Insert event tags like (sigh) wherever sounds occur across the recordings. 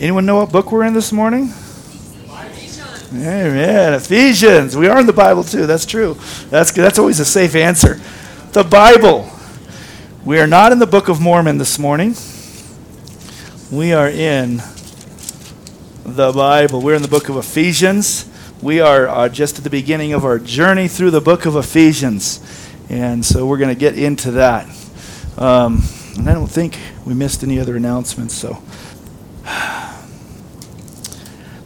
Anyone know what book we're in this morning? Ephesians. Amen. Ephesians. We are in the Bible too. That's true. That's. That's always a safe answer. The Bible. We are not in the Book of Mormon this morning. We are in the Bible. We're in the book of Ephesians. We are uh, just at the beginning of our journey through the book of Ephesians. And so we're going to get into that. Um, and I don't think we missed any other announcements. So. (sighs)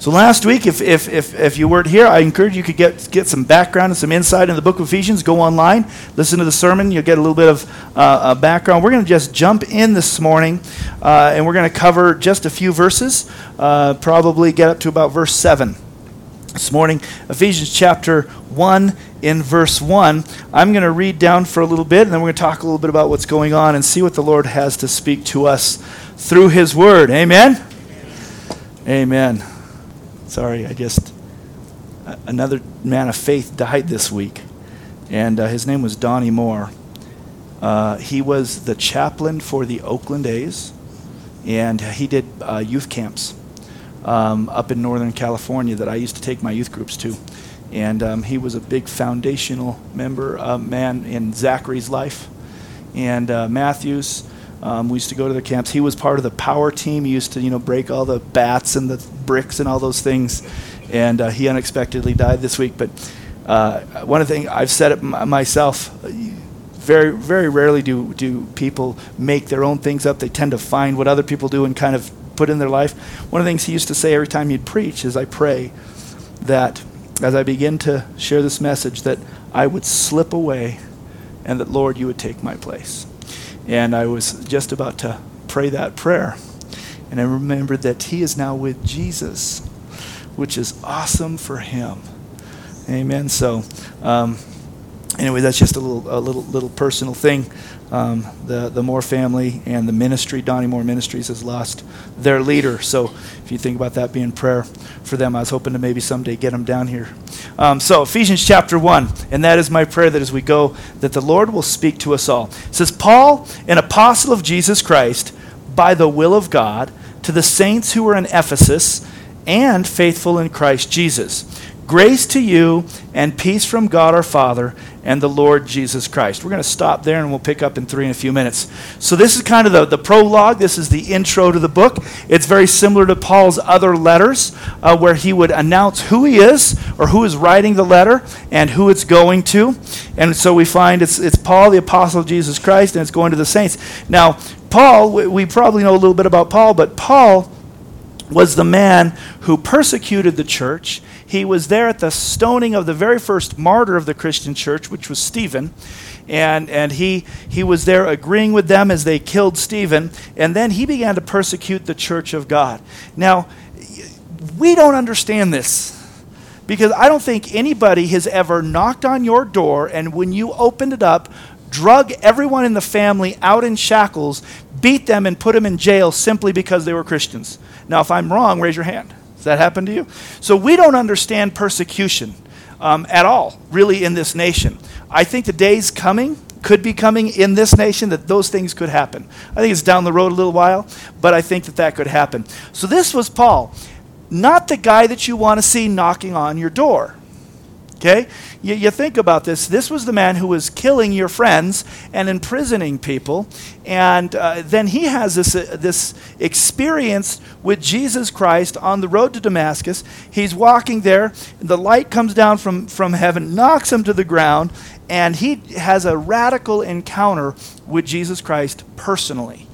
So last week, if, if, if, if you weren't here, I encourage you could get, get some background and some insight in the book of Ephesians. Go online, listen to the sermon. You'll get a little bit of uh, uh, background. We're going to just jump in this morning, uh, and we're going to cover just a few verses, uh, probably get up to about verse 7 this morning. Ephesians chapter 1 in verse 1. I'm going to read down for a little bit, and then we're going to talk a little bit about what's going on and see what the Lord has to speak to us through His Word. Amen? Amen. Sorry, I just. Another man of faith died this week, and uh, his name was Donnie Moore. Uh, he was the chaplain for the Oakland A's, and he did uh, youth camps um, up in Northern California that I used to take my youth groups to. And um, he was a big foundational member, uh, man in Zachary's life. And uh, Matthews, um, we used to go to the camps. He was part of the power team. He used to, you know, break all the bats and the bricks and all those things. And uh, he unexpectedly died this week. But uh, one of the things I've said it m- myself. Very, very rarely do, do people make their own things up. They tend to find what other people do and kind of put in their life. One of the things he used to say every time he'd preach is, I pray that as I begin to share this message, that I would slip away and that, Lord, you would take my place. And I was just about to pray that prayer. And I remembered that he is now with Jesus, which is awesome for him. Amen. So, um, anyway, that's just a little, a little, little personal thing. Um, the the Moore family and the ministry, Donnie Moore Ministries, has lost their leader. So, if you think about that being prayer for them, I was hoping to maybe someday get them down here. Um, so, Ephesians chapter one, and that is my prayer that as we go, that the Lord will speak to us all. It says, Paul, an apostle of Jesus Christ, by the will of God, to the saints who are in Ephesus and faithful in Christ Jesus. Grace to you and peace from God our Father and the Lord Jesus Christ. We're going to stop there and we'll pick up in three in a few minutes. So, this is kind of the, the prologue. This is the intro to the book. It's very similar to Paul's other letters, uh, where he would announce who he is or who is writing the letter and who it's going to. And so we find it's, it's Paul, the apostle of Jesus Christ, and it's going to the saints. Now, Paul, we, we probably know a little bit about Paul, but Paul was the man who persecuted the church. He was there at the stoning of the very first martyr of the Christian church, which was Stephen. And, and he, he was there agreeing with them as they killed Stephen. And then he began to persecute the church of God. Now, we don't understand this because I don't think anybody has ever knocked on your door and when you opened it up, drug everyone in the family out in shackles, beat them, and put them in jail simply because they were Christians. Now, if I'm wrong, raise your hand. Does that happen to you? So we don't understand persecution um, at all, really, in this nation. I think the day's coming, could be coming in this nation that those things could happen. I think it's down the road a little while, but I think that that could happen. So this was Paul, not the guy that you want to see knocking on your door. Okay? You, you, think about this. This was the man who was killing your friends and imprisoning people. And uh, then he has this, uh, this experience with Jesus Christ on the road to Damascus. He's walking there. The light comes down from, from heaven, knocks him to the ground, and he has a radical encounter with Jesus Christ personally.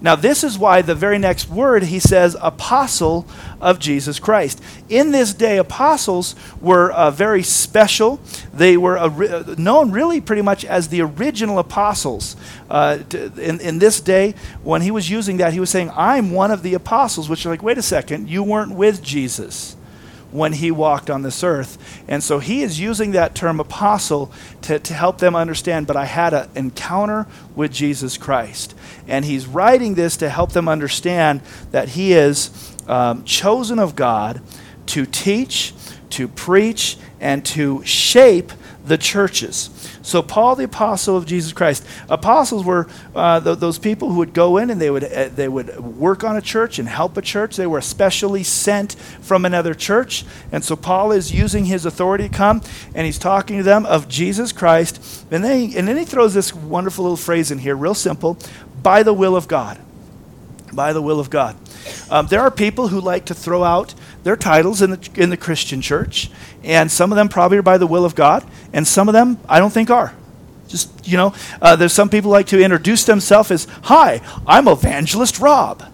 Now, this is why the very next word he says, apostle of Jesus Christ. In this day, apostles were uh, very special. They were uh, known really pretty much as the original apostles. Uh, in, in this day, when he was using that, he was saying, I'm one of the apostles, which are like, wait a second, you weren't with Jesus when he walked on this earth. And so he is using that term apostle to, to help them understand, but I had an encounter with Jesus Christ. And he's writing this to help them understand that he is um, chosen of God to teach, to preach, and to shape the churches. So, Paul, the apostle of Jesus Christ, apostles were uh, th- those people who would go in and they would, uh, they would work on a church and help a church. They were especially sent from another church. And so, Paul is using his authority to come and he's talking to them of Jesus Christ. And, they, and then he throws this wonderful little phrase in here, real simple by the will of God. By the will of God. Um, there are people who like to throw out their titles in the, in the Christian church, and some of them probably are by the will of God, and some of them I don't think are. Just, you know, uh, there's some people like to introduce themselves as, Hi, I'm Evangelist Rob.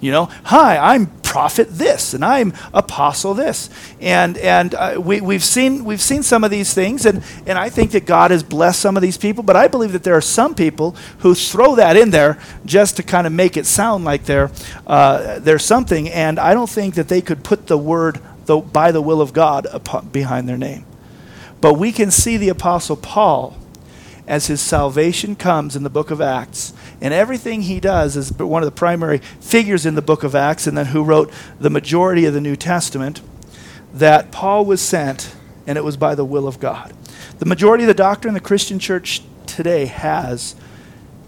You know, hi, I'm prophet this, and I'm apostle this, and and uh, we we've seen we've seen some of these things, and and I think that God has blessed some of these people, but I believe that there are some people who throw that in there just to kind of make it sound like they're uh, they're something, and I don't think that they could put the word the, by the will of God upon, behind their name, but we can see the apostle Paul as his salvation comes in the book of Acts and everything he does is one of the primary figures in the book of Acts, and then who wrote the majority of the New Testament, that Paul was sent, and it was by the will of God. The majority of the doctrine the Christian church today has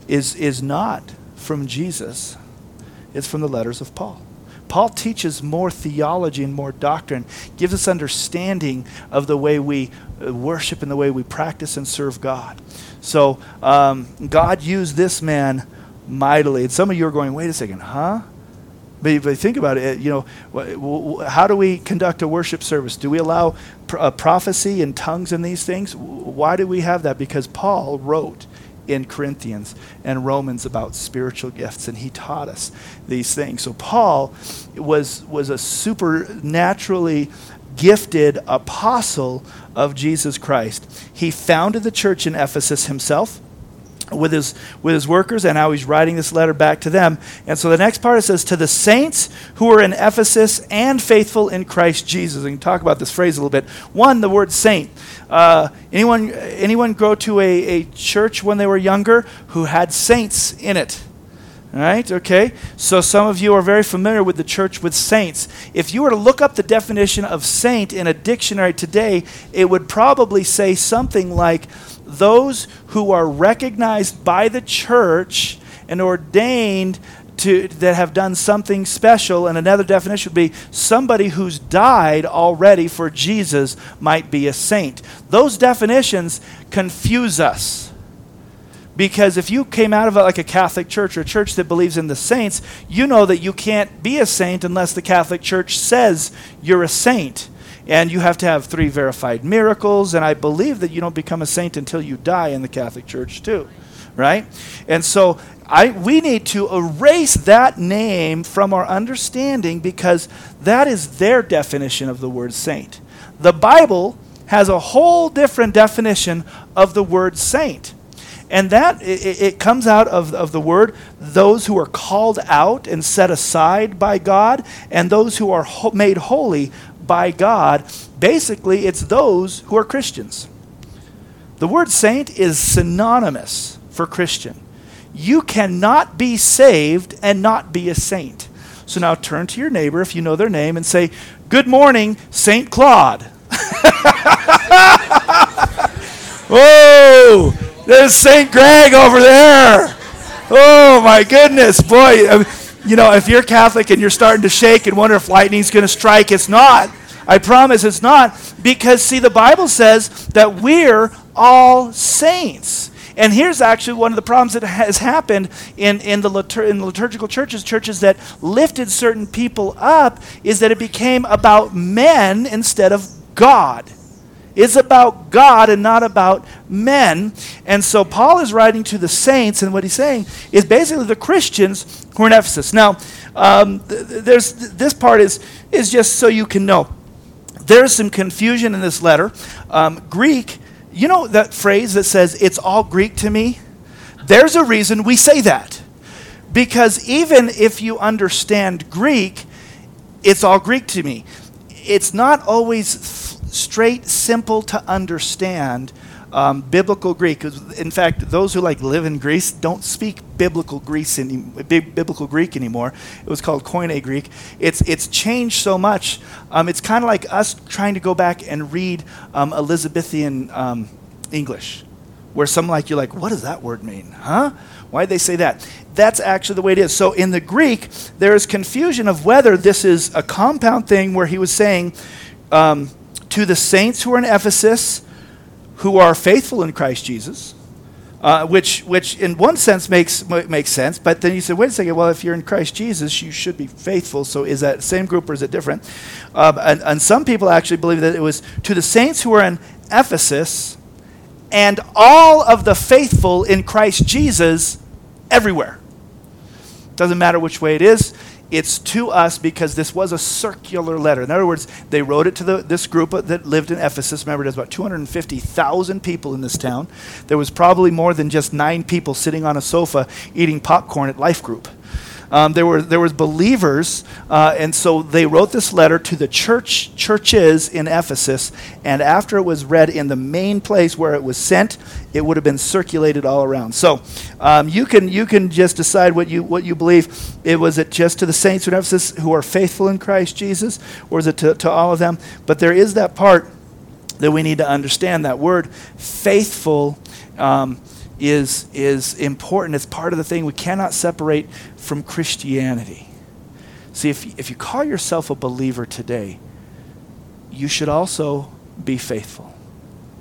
is, is not from Jesus, it's from the letters of Paul. Paul teaches more theology and more doctrine, gives us understanding of the way we uh, worship and the way we practice and serve God. So um, God used this man mightily. And some of you are going, wait a second, huh? But, if but think about it, you know, how do we conduct a worship service? Do we allow pr- prophecy and tongues and these things? Why do we have that? Because Paul wrote in Corinthians and Romans about spiritual gifts, and he taught us these things. So Paul was was a supernaturally gifted apostle of Jesus Christ. He founded the church in Ephesus himself with his with his workers and how he's writing this letter back to them. And so the next part it says to the saints who are in Ephesus and faithful in Christ Jesus. And talk about this phrase a little bit. One, the word saint. Uh, anyone anyone go to a, a church when they were younger who had saints in it? Right, okay? So some of you are very familiar with the church with saints. If you were to look up the definition of saint in a dictionary today, it would probably say something like those who are recognized by the church and ordained to, that have done something special. And another definition would be somebody who's died already for Jesus might be a saint. Those definitions confuse us because if you came out of a, like a Catholic church or a church that believes in the saints, you know that you can't be a saint unless the Catholic Church says you're a saint. And you have to have three verified miracles. And I believe that you don't become a saint until you die in the Catholic Church, too. Right? And so I, we need to erase that name from our understanding because that is their definition of the word saint. The Bible has a whole different definition of the word saint. And that, it, it, comes out of, of the word, those who are called out and set aside by God, and those who are ho- made holy by God. Basically, it's those who are Christians. The word saint is synonymous for Christian. You cannot be saved and not be a saint. So now turn to your neighbor, if you know their name, and say, Good morning, St. Claude. (laughs) Whoa! There's St. Greg over there. Oh my goodness, boy. Um, you know, if you're Catholic and you're starting to shake and wonder if lightning's going to strike, it's not. I promise it's not. Because, see, the Bible says that we're all saints. And here's actually one of the problems that has happened in, in, the, litur- in the liturgical churches, churches that lifted certain people up, is that it became about men instead of God is about God and not about men. And so Paul is writing to the saints, and what he's saying is basically the Christians who are in Ephesus. Now, um, th- there's th- this part is is just so you can know. There's some confusion in this letter. Um, Greek, you know that phrase that says "it's all Greek to me." There's a reason we say that, because even if you understand Greek, it's all Greek to me. It's not always straight, simple to understand um, biblical Greek. In fact, those who like live in Greece don't speak biblical Greece any, bi- biblical Greek anymore. It was called Koine Greek. It's it's changed so much. Um, it's kind of like us trying to go back and read um, Elizabethan um, English, where some like you're like, what does that word mean? Huh? Why did they say that? That's actually the way it is. So in the Greek, there is confusion of whether this is a compound thing where he was saying um, to the saints who are in Ephesus, who are faithful in Christ Jesus, uh, which, which in one sense makes, makes sense. But then you say, wait a second, well, if you're in Christ Jesus, you should be faithful. So is that same group or is it different? Um, and, and some people actually believe that it was to the saints who are in Ephesus and all of the faithful in Christ Jesus everywhere. Doesn't matter which way it is. It's to us because this was a circular letter. In other words, they wrote it to the, this group that lived in Ephesus. Remember, there's about 250,000 people in this town. There was probably more than just nine people sitting on a sofa eating popcorn at Life Group. Um, there were there was believers, uh, and so they wrote this letter to the church churches in Ephesus. And after it was read in the main place where it was sent, it would have been circulated all around. So um, you can you can just decide what you what you believe. It was it just to the saints in Ephesus who are faithful in Christ Jesus, or is it to, to all of them? But there is that part that we need to understand. That word faithful. Um, is, is important. It's part of the thing we cannot separate from Christianity. See, if, if you call yourself a believer today, you should also be faithful.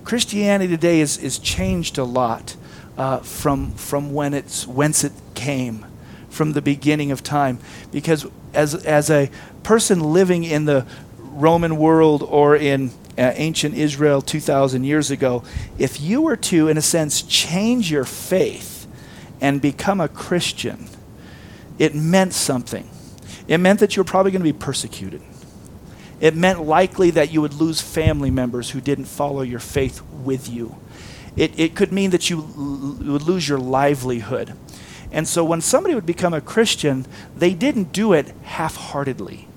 Christianity today is, is changed a lot uh, from, from when it's, whence it came, from the beginning of time. Because as, as a person living in the Roman world or in uh, ancient Israel 2,000 years ago, if you were to, in a sense, change your faith and become a Christian, it meant something. It meant that you were probably going to be persecuted. It meant likely that you would lose family members who didn't follow your faith with you. It, it could mean that you l- would lose your livelihood. And so when somebody would become a Christian, they didn't do it half heartedly.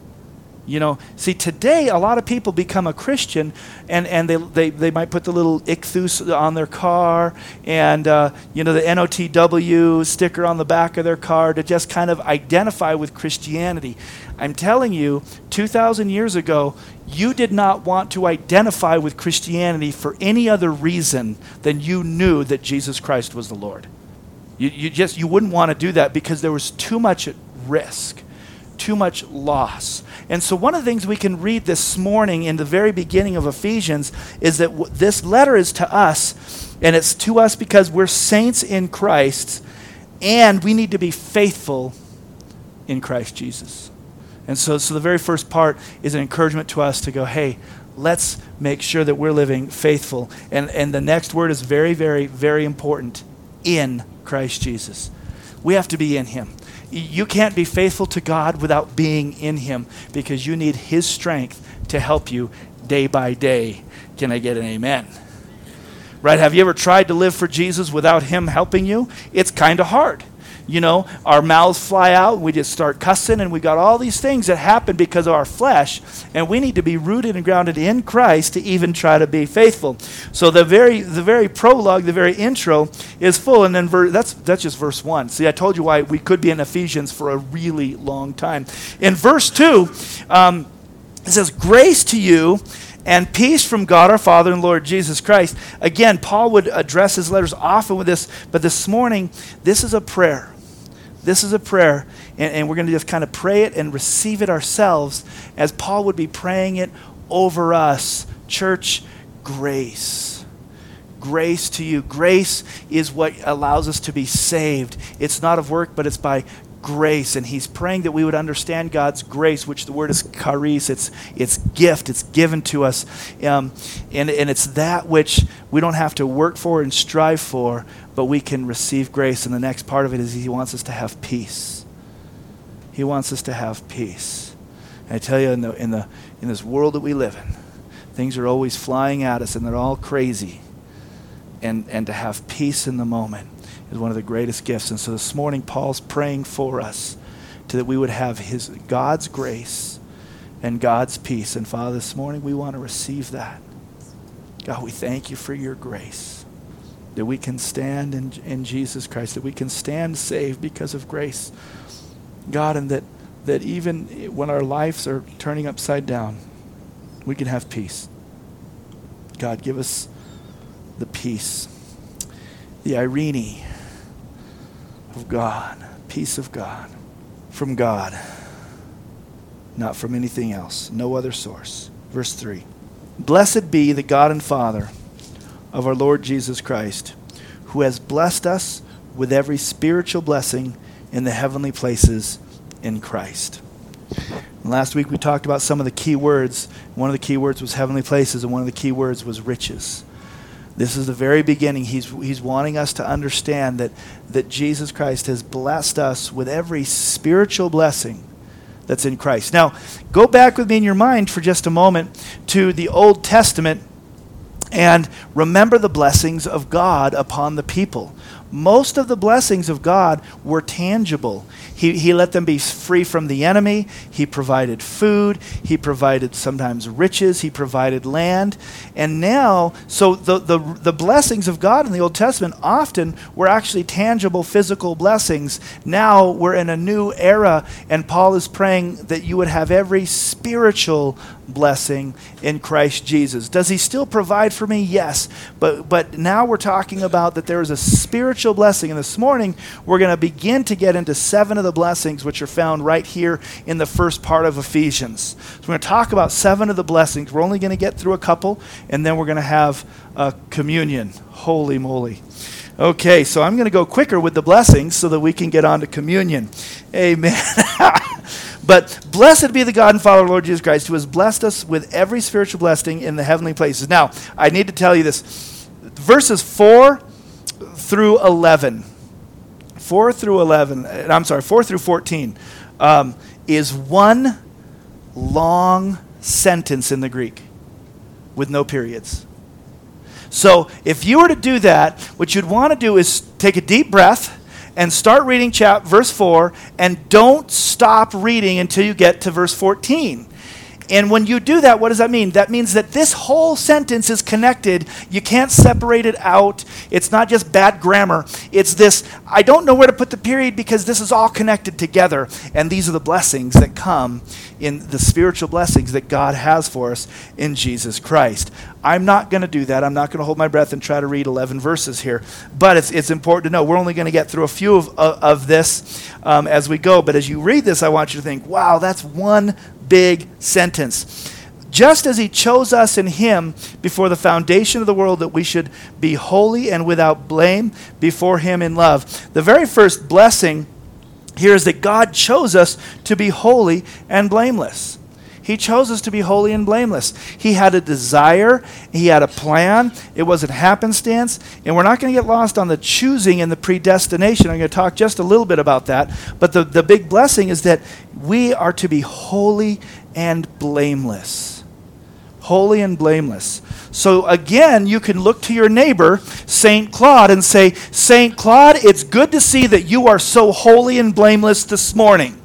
You know, see, today a lot of people become a Christian and, and they, they, they might put the little ichthus on their car and, uh, you know, the NOTW sticker on the back of their car to just kind of identify with Christianity. I'm telling you, 2,000 years ago, you did not want to identify with Christianity for any other reason than you knew that Jesus Christ was the Lord. You, you just you wouldn't want to do that because there was too much at risk too much loss. And so, one of the things we can read this morning in the very beginning of Ephesians is that w- this letter is to us, and it's to us because we're saints in Christ, and we need to be faithful in Christ Jesus. And so, so the very first part is an encouragement to us to go, hey, let's make sure that we're living faithful. And, and the next word is very, very, very important in Christ Jesus. We have to be in Him you can't be faithful to God without being in Him because you need His strength to help you day by day. Can I get an amen? Right? Have you ever tried to live for Jesus without Him helping you? It's kind of hard. You know, our mouths fly out, we just start cussing, and we got all these things that happen because of our flesh, and we need to be rooted and grounded in Christ to even try to be faithful. So the very the very prologue, the very intro is full, and then ver- that's that's just verse one. See, I told you why we could be in Ephesians for a really long time. In verse two, um, it says, "Grace to you." And peace from God our Father and Lord Jesus Christ. Again, Paul would address his letters often with this, but this morning, this is a prayer. This is a prayer, and, and we're going to just kind of pray it and receive it ourselves as Paul would be praying it over us. Church, grace. Grace to you. Grace is what allows us to be saved. It's not of work, but it's by grace and he's praying that we would understand god's grace which the word is charis. It's it's gift. It's given to us. Um, and, and it's that which we don't have to work for and strive for but we can receive grace. And the next part of it is he wants us to have peace. He wants us to have peace. And i tell you in the in the in this world that we live in things are always flying at us and they're all crazy. And and to have peace in the moment is one of the greatest gifts. And so this morning, Paul's praying for us to that we would have his God's grace and God's peace. And Father, this morning we want to receive that. God, we thank you for your grace. that we can stand in, in Jesus Christ, that we can stand saved because of grace. God, and that, that even when our lives are turning upside down, we can have peace. God, give us the peace, the irene of God, peace of God, from God, not from anything else, no other source. Verse 3 Blessed be the God and Father of our Lord Jesus Christ, who has blessed us with every spiritual blessing in the heavenly places in Christ. last week we talked about some of the key words. One of the key words was heavenly places, and one of the key words was riches. This is the very beginning. He's, he's wanting us to understand that, that Jesus Christ has blessed us with every spiritual blessing that's in Christ. Now, go back with me in your mind for just a moment to the Old Testament and remember the blessings of God upon the people. Most of the blessings of God were tangible. He, he let them be free from the enemy. He provided food. He provided sometimes riches. He provided land. And now, so the, the, the blessings of God in the Old Testament often were actually tangible physical blessings. Now we're in a new era, and Paul is praying that you would have every spiritual blessing in Christ Jesus. Does he still provide for me? Yes. But, but now we're talking about that there is a spiritual blessing. And this morning, we're going to begin to get into seven of the blessings which are found right here in the first part of Ephesians. So we're going to talk about seven of the blessings. We're only going to get through a couple, and then we're going to have a communion. Holy moly. Okay, so I'm going to go quicker with the blessings so that we can get on to communion. Amen. (laughs) But blessed be the God and Father of Lord Jesus Christ, who has blessed us with every spiritual blessing in the heavenly places. Now, I need to tell you this. Verses 4 through 11, 4 through 11, I'm sorry, 4 through 14, um, is one long sentence in the Greek with no periods. So if you were to do that, what you'd want to do is take a deep breath and start reading chap- verse 4 and don't stop reading until you get to verse 14. And when you do that, what does that mean? That means that this whole sentence is connected. You can't separate it out. It's not just bad grammar. It's this I don't know where to put the period because this is all connected together. And these are the blessings that come in the spiritual blessings that God has for us in Jesus Christ. I'm not going to do that. I'm not going to hold my breath and try to read 11 verses here. But it's, it's important to know we're only going to get through a few of, of, of this um, as we go. But as you read this, I want you to think, wow, that's one big sentence. Just as he chose us in him before the foundation of the world that we should be holy and without blame before him in love. The very first blessing here is that God chose us to be holy and blameless. He chose us to be holy and blameless. He had a desire, He had a plan. It wasn't happenstance. And we're not going to get lost on the choosing and the predestination. I'm going to talk just a little bit about that. But the, the big blessing is that we are to be holy and blameless. Holy and blameless. So again, you can look to your neighbor, St. Claude, and say, St. Claude, it's good to see that you are so holy and blameless this morning.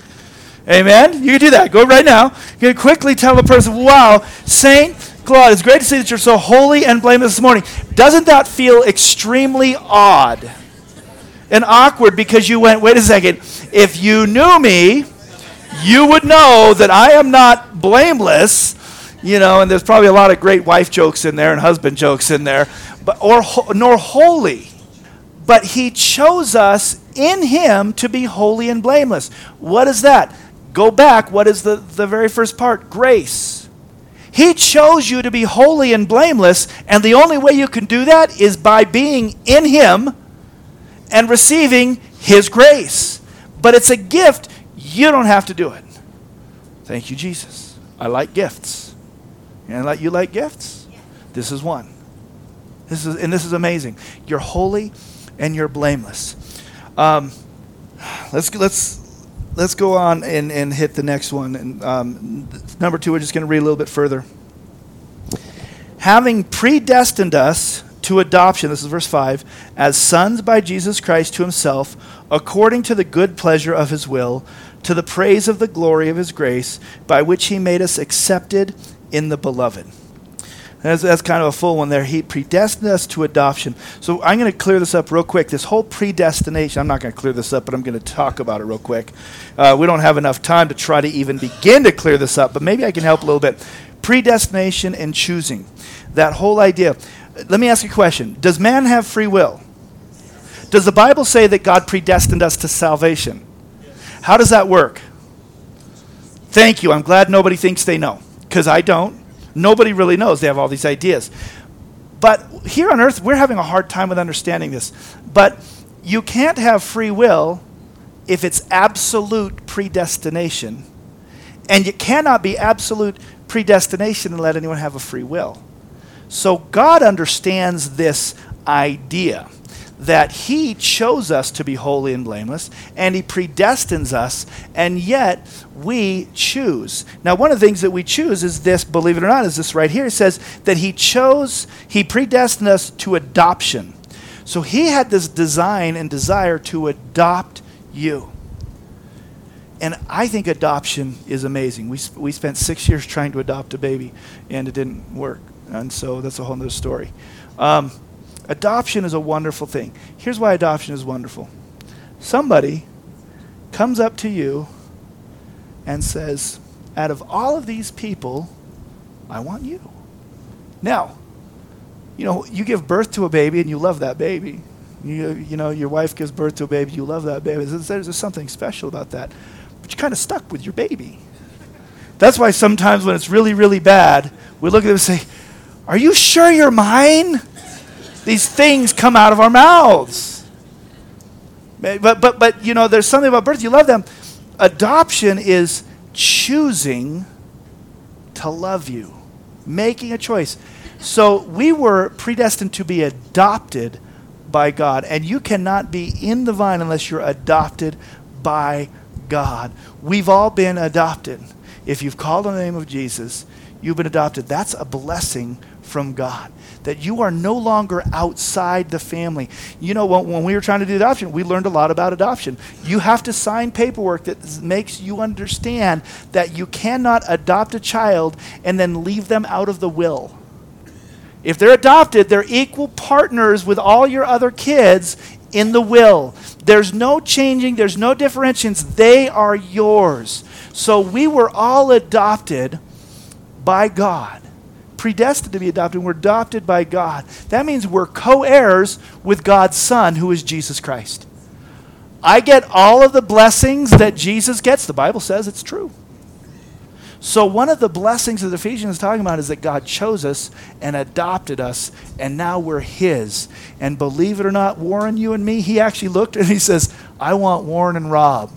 Amen? You can do that. Go right now. You can quickly tell the person, wow, St. Claude, it's great to see that you're so holy and blameless this morning. Doesn't that feel extremely odd and awkward because you went, wait a second, if you knew me, you would know that I am not blameless, you know, and there's probably a lot of great wife jokes in there and husband jokes in there, but or nor holy. But he chose us in him to be holy and blameless. What is that? Go back. What is the, the very first part? Grace. He chose you to be holy and blameless, and the only way you can do that is by being in Him and receiving His grace. But it's a gift. You don't have to do it. Thank you, Jesus. I like gifts. And like you like gifts? This is one. This is and this is amazing. You're holy and you're blameless. Um, let's let's let's go on and, and hit the next one. And um, number two, we're just going to read a little bit further. Having predestined us to adoption, this is verse 5, as sons by Jesus Christ to himself, according to the good pleasure of his will, to the praise of the glory of his grace, by which he made us accepted in the beloved. That's, that's kind of a full one there. He predestined us to adoption. So I'm going to clear this up real quick. This whole predestination, I'm not going to clear this up, but I'm going to talk about it real quick. Uh, we don't have enough time to try to even begin to clear this up, but maybe I can help a little bit. Predestination and choosing. That whole idea. Let me ask you a question Does man have free will? Does the Bible say that God predestined us to salvation? How does that work? Thank you. I'm glad nobody thinks they know, because I don't. Nobody really knows. They have all these ideas. But here on earth, we're having a hard time with understanding this. But you can't have free will if it's absolute predestination. And you cannot be absolute predestination and let anyone have a free will. So God understands this idea that He chose us to be holy and blameless, and He predestines us, and yet we choose. Now, one of the things that we choose is this, believe it or not, is this right here. It says that He chose, He predestined us to adoption. So He had this design and desire to adopt you. And I think adoption is amazing. We, we spent six years trying to adopt a baby, and it didn't work. And so that's a whole other story. Um, Adoption is a wonderful thing. Here's why adoption is wonderful somebody comes up to you and says, Out of all of these people, I want you. Now, you know, you give birth to a baby and you love that baby. You, you know, your wife gives birth to a baby, you love that baby. There's, there's something special about that. But you're kind of stuck with your baby. That's why sometimes when it's really, really bad, we look at them and say, Are you sure you're mine? These things come out of our mouths. But, but, but, you know, there's something about birth, you love them. Adoption is choosing to love you, making a choice. So we were predestined to be adopted by God. And you cannot be in the vine unless you're adopted by God. We've all been adopted. If you've called on the name of Jesus, you've been adopted. That's a blessing from God that you are no longer outside the family. You know, when, when we were trying to do adoption, we learned a lot about adoption. You have to sign paperwork that makes you understand that you cannot adopt a child and then leave them out of the will. If they're adopted, they're equal partners with all your other kids in the will. There's no changing, there's no differentiations. They are yours. So we were all adopted by God predestined to be adopted. We're adopted by God. That means we're co heirs with God's Son, who is Jesus Christ. I get all of the blessings that Jesus gets. The Bible says it's true. So, one of the blessings that Ephesians is talking about is that God chose us and adopted us, and now we're His. And believe it or not, Warren, you and me, he actually looked and he says, I want Warren and Rob.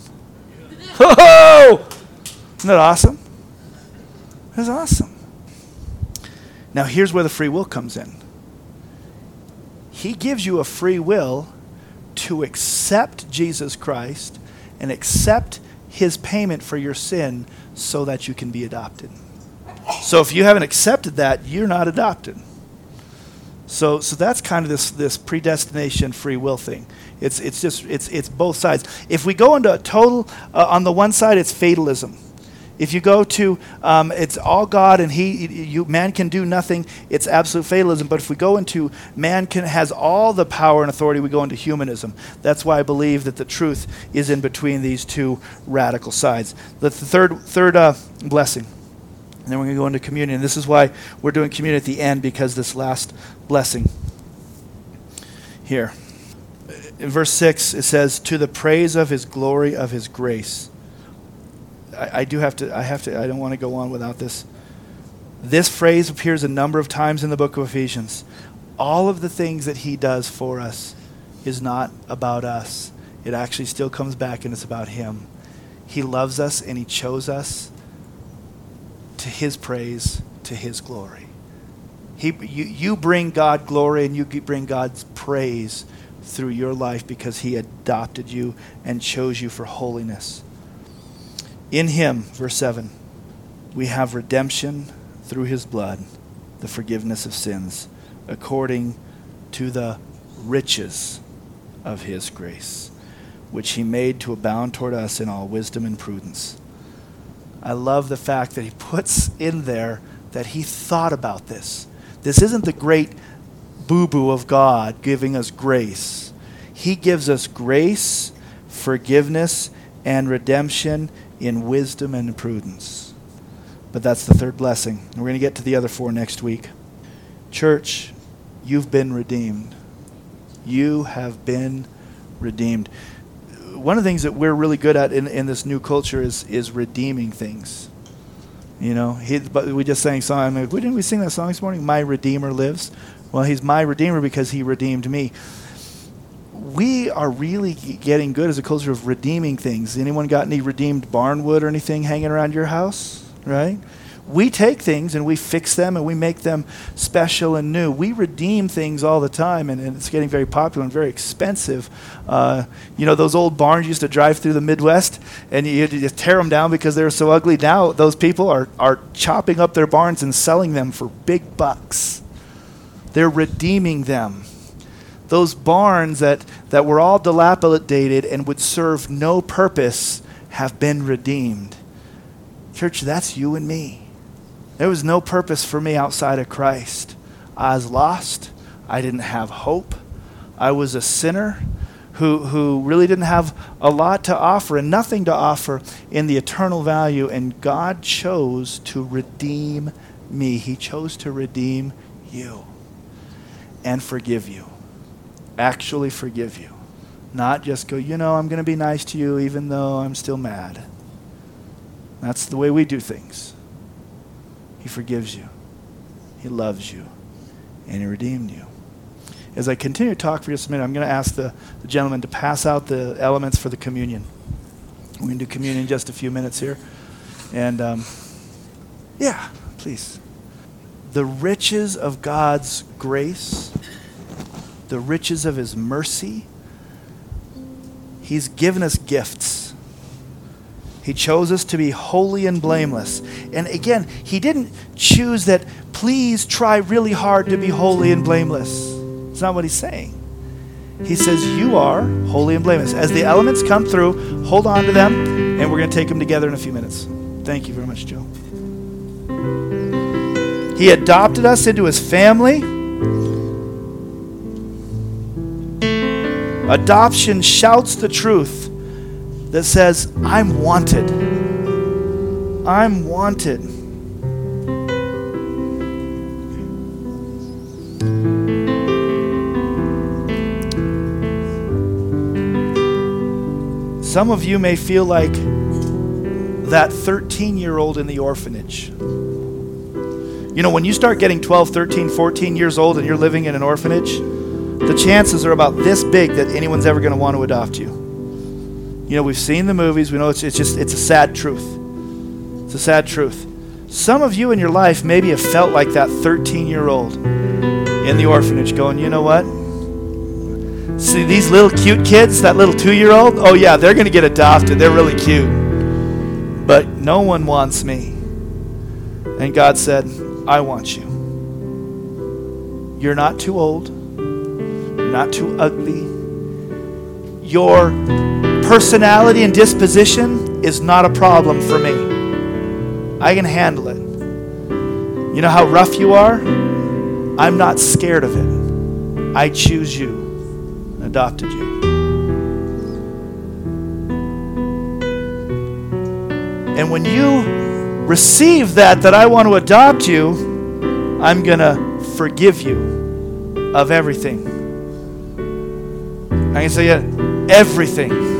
Ho (laughs) ho! Isn't that awesome? That's awesome. Now, here's where the free will comes in. He gives you a free will to accept Jesus Christ and accept his payment for your sin so that you can be adopted. So if you haven't accepted that, you're not adopted. So, so that's kind of this, this predestination free will thing. It's, it's just it's, it's both sides. If we go into a total, uh, on the one side, it's fatalism. If you go to, um, it's all God and he, you, man can do nothing, it's absolute fatalism. But if we go into man can, has all the power and authority, we go into humanism. That's why I believe that the truth is in between these two radical sides. The, third, third uh, blessing. And then we're going to go into communion. This is why we're doing communion at the end, because this last blessing here. In verse 6, it says, To the praise of his glory, of his grace I, I do have to, I have to, I don't want to go on without this. This phrase appears a number of times in the book of Ephesians. All of the things that he does for us is not about us. It actually still comes back and it's about him. He loves us and he chose us to his praise, to his glory. He, you, you bring God glory and you bring God's praise through your life because he adopted you and chose you for holiness. In him, verse 7, we have redemption through his blood, the forgiveness of sins, according to the riches of his grace, which he made to abound toward us in all wisdom and prudence. I love the fact that he puts in there that he thought about this, This isn't the great boo boo of God giving us grace. He gives us grace, forgiveness, and redemption in wisdom and prudence. But that's the third blessing. We're going to get to the other four next week. Church, you've been redeemed. You have been redeemed. One of the things that we're really good at in, in this new culture is, is redeeming things. You know, he, but we just sang song. Like, didn't we sing that song this morning? My Redeemer lives. Well, he's my Redeemer because he redeemed me. We are really getting good as a culture of redeeming things. Anyone got any redeemed barnwood or anything hanging around your house? Right? we take things and we fix them and we make them special and new. We redeem things all the time, and, and it's getting very popular and very expensive. Uh, you know, those old barns used to drive through the Midwest, and you, tear them down because they were so ugly. Now, those people are, are chopping up their barns and selling them for big bucks. They're redeeming them. Those barns that, that were all dilapidated and would serve no purpose have been redeemed. Church, that's you and me. There was no purpose for me outside of Christ. I was lost. I didn't have hope. I was a sinner who, who really didn't have a lot to offer and nothing to offer in the eternal value. And God chose to redeem me. He chose to redeem you and forgive you. Actually, forgive you. Not just go, you know, I'm going to be nice to you even though I'm still mad. That's the way we do things. He forgives you, He loves you, and He redeemed you. As I continue to talk for just a minute, I'm going to ask the, the gentleman to pass out the elements for the communion. We're going to do communion in just a few minutes here. And um, yeah, please. The riches of God's grace, the riches of His mercy, He's given us gifts. He chose us to be holy and blameless. And again, He didn't choose that, please try really hard to be holy and blameless. It's not what He's saying. He says, You are holy and blameless. As the elements come through, hold on to them, and we're going to take them together in a few minutes. Thank you very much, Joe. He adopted us into His family. Adoption shouts the truth that says, I'm wanted. I'm wanted. Some of you may feel like that 13 year old in the orphanage. You know, when you start getting 12, 13, 14 years old and you're living in an orphanage, the chances are about this big that anyone's ever going to want to adopt you. You know, we've seen the movies. We know it's, it's just, it's a sad truth. It's a sad truth. Some of you in your life maybe have felt like that 13 year old in the orphanage going, you know what? See, these little cute kids, that little two year old, oh yeah, they're going to get adopted. They're really cute. But no one wants me. And God said, I want you. You're not too old. Not too ugly. Your personality and disposition is not a problem for me. I can handle it. You know how rough you are? I'm not scared of it. I choose you and adopted you. And when you receive that, that I want to adopt you, I'm going to forgive you of everything. I can say it, everything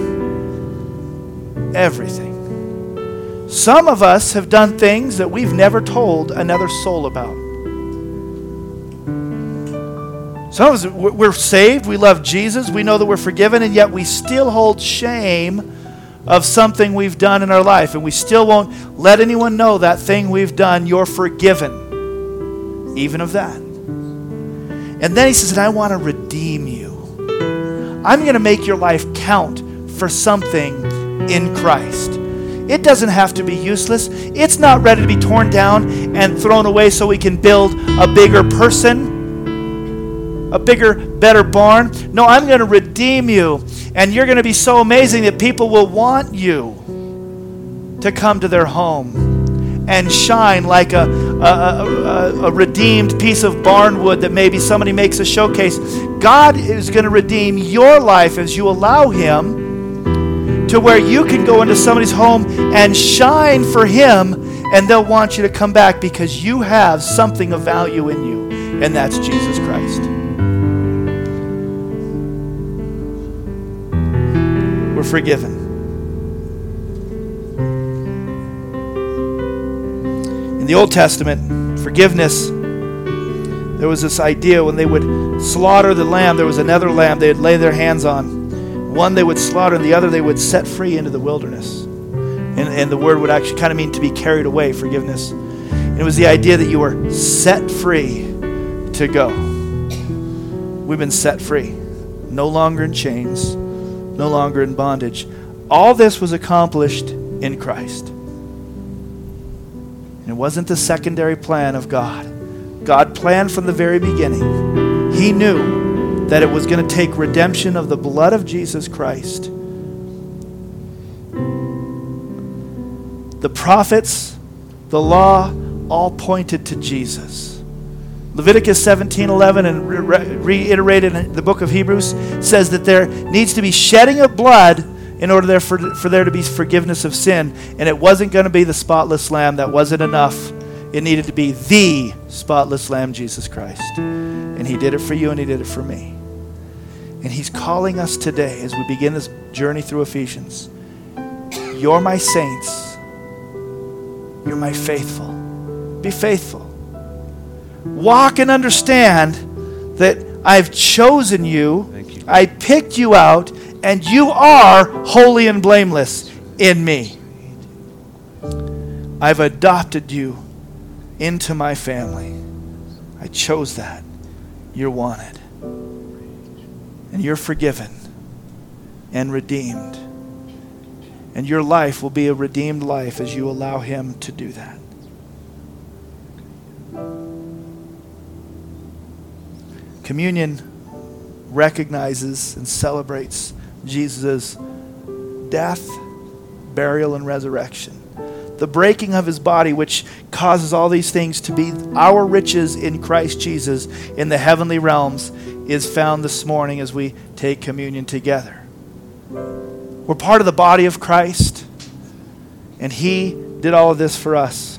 everything. Some of us have done things that we've never told another soul about. Some of us, we're saved, we love Jesus, we know that we're forgiven, and yet we still hold shame of something we've done in our life, and we still won't let anyone know that thing we've done. You're forgiven, even of that. And then he says, and I want to redeem you. I'm going to make your life count for something in Christ. It doesn't have to be useless. It's not ready to be torn down and thrown away so we can build a bigger person, a bigger, better barn. No, I'm going to redeem you, and you're going to be so amazing that people will want you to come to their home and shine like a, a, a, a redeemed piece of barnwood that maybe somebody makes a showcase. God is going to redeem your life as you allow Him to where you can go into somebody's home and shine for Him, and they'll want you to come back because you have something of value in you, and that's Jesus Christ. We're forgiven. The Old Testament, forgiveness, there was this idea when they would slaughter the lamb, there was another lamb they'd lay their hands on. One they would slaughter, and the other they would set free into the wilderness. And, and the word would actually kind of mean to be carried away, forgiveness. And it was the idea that you were set free to go. We've been set free, no longer in chains no longer in bondage. All this was accomplished in Christ. And it wasn't the secondary plan of God. God planned from the very beginning. He knew that it was going to take redemption of the blood of Jesus Christ. The prophets, the law, all pointed to Jesus. Leviticus 17:11 and re- reiterated in the book of Hebrews says that there needs to be shedding of blood in order there for, for there to be forgiveness of sin. And it wasn't going to be the spotless lamb. That wasn't enough. It needed to be the spotless lamb, Jesus Christ. And he did it for you and he did it for me. And he's calling us today as we begin this journey through Ephesians. You're my saints. You're my faithful. Be faithful. Walk and understand that I've chosen you, you, I picked you out, and you are holy and blameless in me. I've adopted you into my family. I chose that. You're wanted. And you're forgiven and redeemed. And your life will be a redeemed life as you allow Him to do that. Communion recognizes and celebrates Jesus' death, burial, and resurrection. The breaking of his body, which causes all these things to be our riches in Christ Jesus in the heavenly realms, is found this morning as we take communion together. We're part of the body of Christ, and he did all of this for us.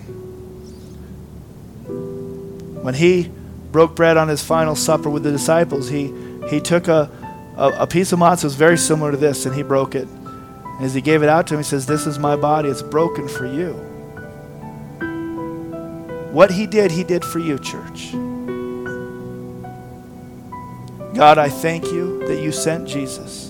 When he broke bread on his final supper with the disciples, he, he took a, a, a piece of matzah was very similar to this and he broke it. And as he gave it out to him, he says, This is my body. It's broken for you. What he did, he did for you, church. God, I thank you that you sent Jesus.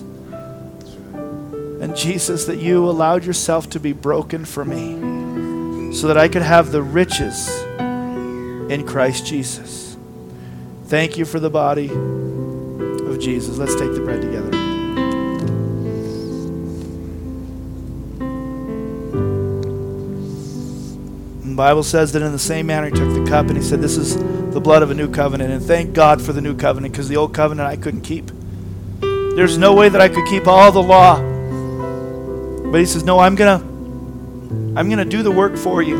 And Jesus, that you allowed yourself to be broken for me so that I could have the riches in Christ Jesus. Thank you for the body Jesus. Let's take the bread together. the Bible says that in the same manner he took the cup and he said, This is the blood of a new covenant. And thank God for the new covenant because the old covenant I couldn't keep. There's no way that I could keep all the law. But he says, No, I'm going to. I'm going to do the work for you.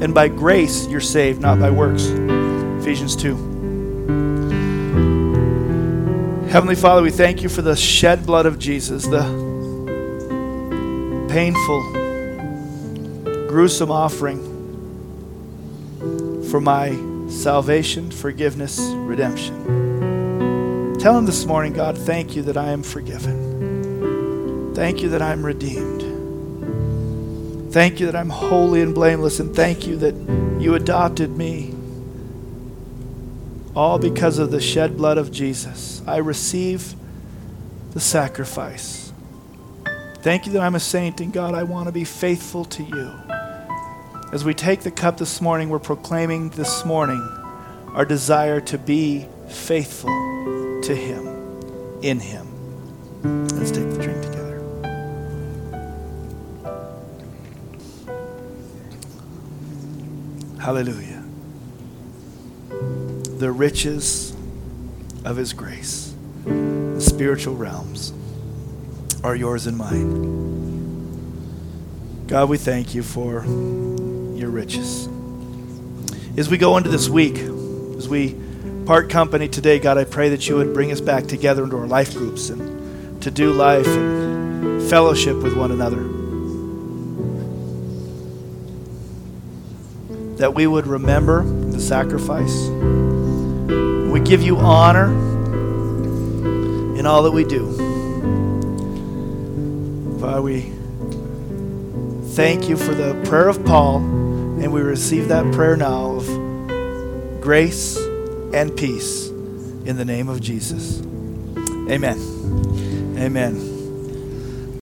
And by grace, you're saved, not by works. Ephesians 2. Heavenly Father, we thank you for the shed blood of Jesus, the painful, gruesome offering for my salvation, forgiveness, redemption. Tell him this morning, God, thank you that I am forgiven. Thank you that I'm redeemed. Thank you that I'm holy and blameless, and thank you that you adopted me all because of the shed blood of Jesus. I receive the sacrifice. Thank you that I'm a saint, and God, I want to be faithful to you. As we take the cup this morning, we're proclaiming this morning our desire to be faithful to Him, in Him. Let's take the drink together. Hallelujah the riches of His grace. The spiritual realms are yours and mine. God, we thank you for your riches. As we go into this week, as we part company today, God, I pray that you would bring us back together into our life groups and to do life and fellowship with one another. That we would remember the sacrifice. Give you honor in all that we do. Father, we thank you for the prayer of Paul, and we receive that prayer now of grace and peace in the name of Jesus. Amen. Amen.